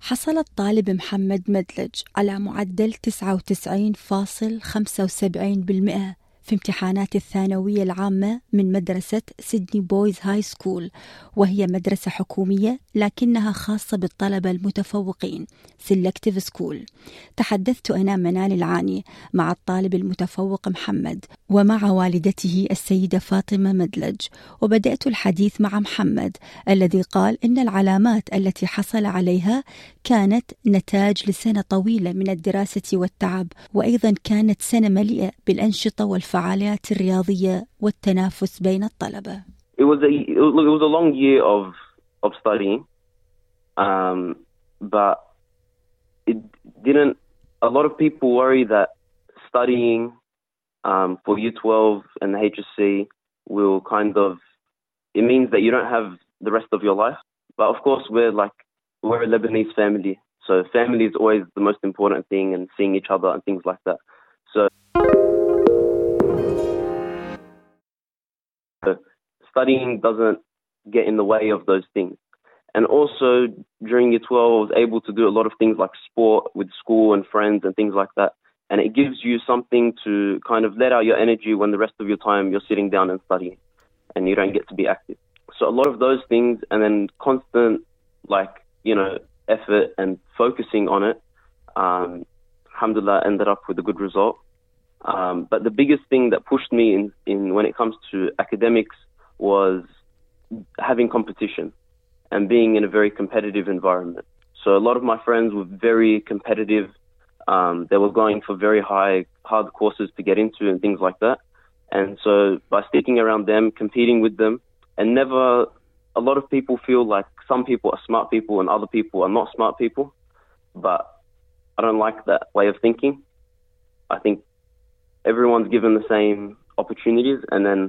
حصل الطالب محمد مدلج على معدل 99.75% في امتحانات الثانوية العامة من مدرسة Sydney Boys High School وهي مدرسة حكومية لكنها خاصة بالطلبة المتفوقين selective school تحدثت أنا منال العاني مع الطالب المتفوق محمد ومع والدته السيدة فاطمة مدلج وبدأت الحديث مع محمد الذي قال إن العلامات التي حصل عليها كانت نتاج لسنة طويلة من الدراسة والتعب وأيضا كانت سنة مليئة بالأنشطة والفعاليات الرياضية والتنافس بين الطلبة. It was a it was a long year of of studying, um, but it didn't. A lot of people worry that studying um, for Year 12 and the HSC will kind of it means that you don't have the rest of your life. But of course, we're like we're a Lebanese family, so family is always the most important thing, and seeing each other and things like that. So Studying doesn't get in the way of those things. And also during year 12, I was able to do a lot of things like sport with school and friends and things like that. And it gives you something to kind of let out your energy when the rest of your time you're sitting down and studying and you don't get to be active. So a lot of those things and then constant like, you know, effort and focusing on it, um, alhamdulillah ended up with a good result. Um, but the biggest thing that pushed me in, in when it comes to academics was having competition and being in a very competitive environment. So a lot of my friends were very competitive. Um, they were going for very high, hard courses to get into and things like that. And so by sticking around them, competing with them, and never, a lot of people feel like some people are smart people and other people are not smart people. But I don't like that way of thinking. I think everyone's given the same opportunities, and then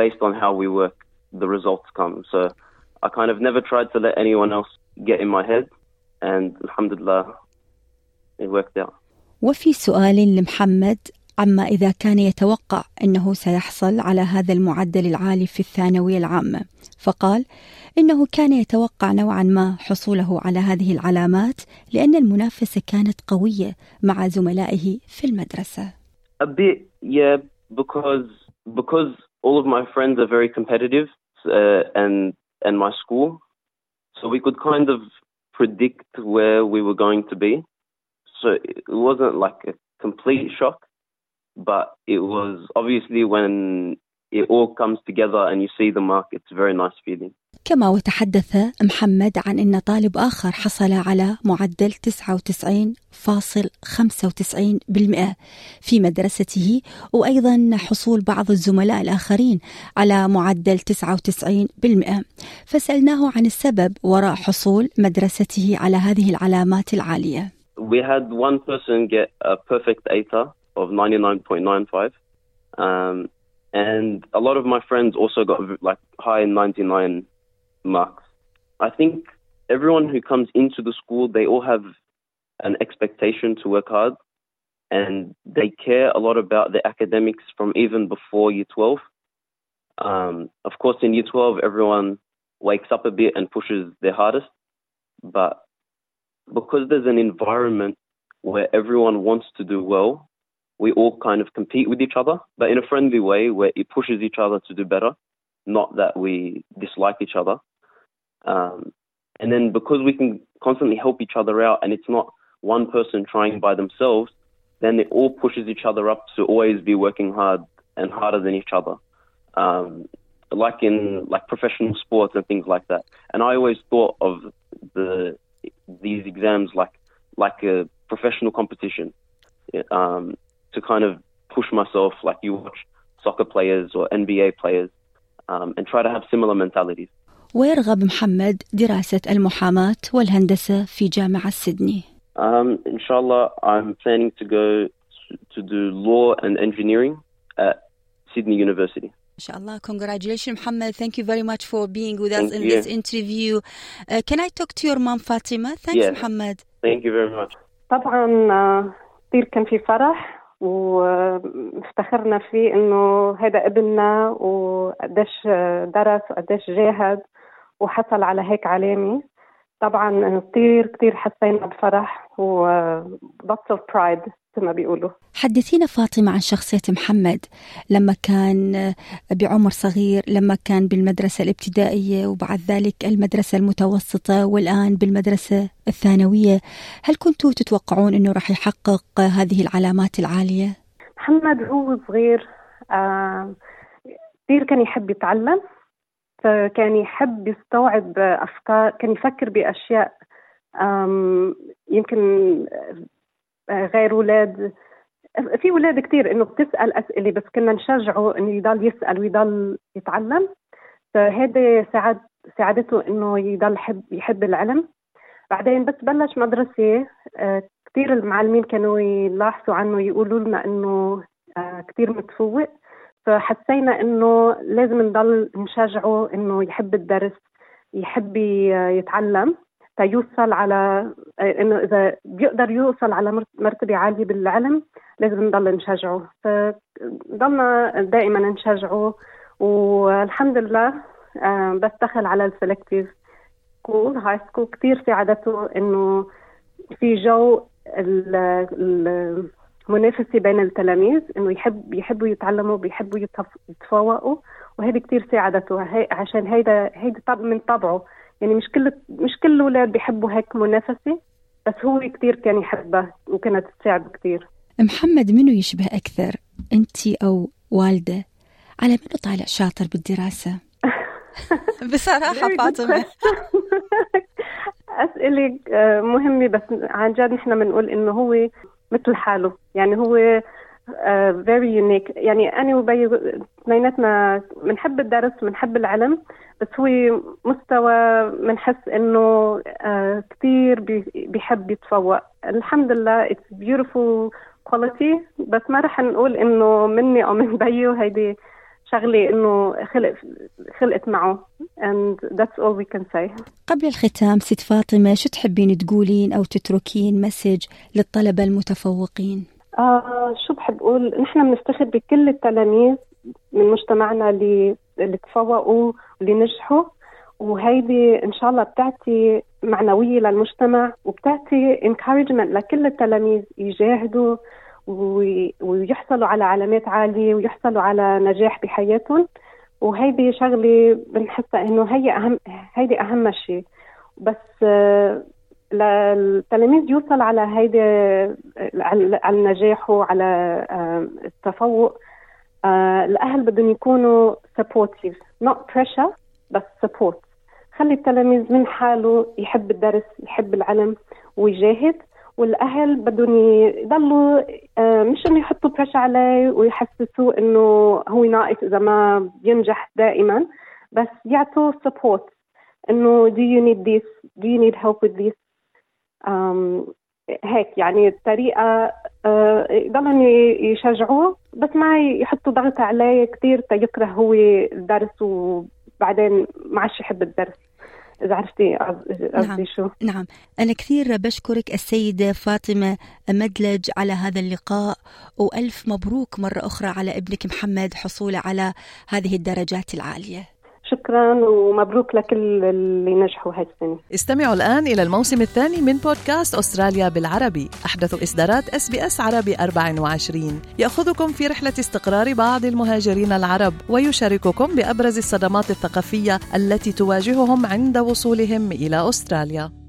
based on how we work, the results come. So I kind of never tried to let anyone else get in my head, and alhamdulillah, it worked out. وفي سؤال لمحمد عما إذا كان يتوقع أنه سيحصل على هذا المعدل العالي في الثانوية العامة فقال إنه كان يتوقع نوعا ما حصوله على هذه العلامات لأن المنافسة كانت قوية مع زملائه في المدرسة A bit, yeah, because because all of my friends are very competitive, uh, and and my school, so we could kind of predict where we were going to be. So it wasn't like a complete shock, but it was obviously when it all comes together and you see the mark, it's a very nice feeling. كما وتحدث محمد عن أن طالب آخر حصل على معدل 99.95% في مدرسته وأيضا حصول بعض الزملاء الآخرين على معدل 99% فسألناه عن السبب وراء حصول مدرسته على هذه العلامات العالية We had one person get a perfect ATA of 99.95. Um, and a lot of my friends also got like high 99 marks. I think everyone who comes into the school, they all have an expectation to work hard and they care a lot about the academics from even before year 12. Um, of course, in year 12, everyone wakes up a bit and pushes their hardest. But because there's an environment where everyone wants to do well, we all kind of compete with each other, but in a friendly way where it pushes each other to do better, not that we dislike each other. Um, and then because we can constantly help each other out and it's not one person trying by themselves, then it all pushes each other up to always be working hard and harder than each other. Um, like in like professional sports and things like that. And I always thought of the these exams like like a professional competition. Um, to kind of push myself like you watch soccer players or NBA players um, and try to have similar mentalities. ويرغب محمد دراسة المحاماة والهندسة في جامعة سيدني. Um, inshallah, I'm planning to go to do law and engineering at Sydney University. Inshallah, congratulations, Muhammad. Thank you very much for being with us Thank in you. this interview. Uh, can I talk to your mom, Fatima? Thanks, Yes. Muhammad. Thank you very much. طبعا آه، كثير كان في فرح وافتخرنا فيه انه هذا ابننا وقديش آه، درس وقديش جاهد وحصل على هيك علامة. طبعا كثير كثير حسينا بفرح و lots of pride مثل ما بيقولوا. حدثينا فاطمة عن شخصية محمد. لما كان بعمر صغير لما كان بالمدرسة الابتدائية وبعد ذلك المدرسة المتوسطة والآن بالمدرسة الثانوية هل كنتوا تتوقعون أنه راح يحقق هذه العلامات العالية؟ محمد هو صغير آه، كثير كان يحب يتعلم. فكان يحب يستوعب أفكار كان يفكر بأشياء يمكن آه، غير أولاد في أولاد كثير إنه بتسأل أسئلة بس كنا نشجعه إنه يضل يسأل ويضل يتعلم. فهذا ساعد ساعدته إنه يضل يحب يحب العلم. بعدين بس بلش مدرسة آه، كثير المعلمين كانوا يلاحظوا عنه يقولوا لنا إنه آه، كثير متفوق. فحسينا إنه لازم نضل نشجعه إنه يحب الدرس يحب يتعلم تيوصل على إنه إذا بيقدر يوصل على مرت- مرتبة عالية بالعلم لازم نضل نشجعه. فضلنا دائما نشجعه والحمد لله آه، بس دخل على ال selective school high school كثير ساعدته إنه في جو ال- ال- المنافسة بين التلاميذ إنه يحب يحبوا يتعلموا بيحبوا يتف- يتفوقوا وهذه كثير ساعدته. هي عشان هيدا هيدا طب من طبعه. يعني مش كل مش كل الاولاد بيحبوا هيك منافسة بس هو كثير كان يحبها وكانت تساعده كثير محمد منو يشبه أكثر أنت أو والدة؟ على منو طالع شاطر بالدراسة؟ بصراحة Very good question. أسئلة آه، مهمة بس عن جد نحن بنقول إنه هو مثل حاله. يعني هو آه، very unique. يعني أنا وبي اثنيناتنا بنحب الدرس بنحب العلم بس هو مستوى بنحس إنه آه، كثير بي- بيحب يتفوق. الحمد لله it's beautiful quality بس ما رح نقول إنه مني أو من بيو. هيدي شغلة إنه خلق خلقت معه. And that's all we can say. قبل الختام ست فاطمة شو تحبين تقولين أو تتركين مسج للطلبة المتفوقين؟ آه شو بحب أقول؟ نحن بنفتخر بكل التلاميذ من مجتمعنا اللي اللي تفوقوا واللي نجحوا. وهيدي إن شاء الله بتعطي معنوية للمجتمع وبتعطي encouragement لكل التلاميذ يجاهدوا ويحصلوا على علامات عالية ويحصلوا على نجاح بحياتهم. وهيدي شغلة بنحسها إنه هي أهم هيدي أهم شيء. بس آه، للتلاميذ يوصل على هيدي على على النجاح وعلى آه، التفوق. آه، الأهل بدهم يكونوا supportive not pressure بس support. خلي التلاميذ من حاله يحب الدرس يحب العلم ويجاهد. والأهل بدهم يضلوا آه، مش انه يحطوا بريشر عليه ويحسسوه إنه هو ناقص إذا ما بينجح دائما بس يعطوا support إنه do you need this do you need help with this um, هيك يعني الطريقة آه، يضلهم يشجعوه بس ما يحطوا ضغط عليه كثير تيكره هو الدرس وبعدين ما عادش يحب الدرس. إذا عرفتي قصدي نعم. شو. نعم. أنا كثير بشكرك السيدة فاطمة مدلج على هذا اللقاء وألف مبروك مرة أخرى على ابنك محمد حصوله على هذه الدرجات العالية. شكرا ومبروك لكل اللي نجحوا هاي السنة استمعوا الآن إلى الموسم الثاني من بودكاست أستراليا بالعربي. أحدث إصدارات اس بي اس عربي 24 يأخذكم في رحلة استقرار بعض المهاجرين العرب ويشارككم بأبرز الصدمات الثقافية التي تواجههم عند وصولهم إلى أستراليا.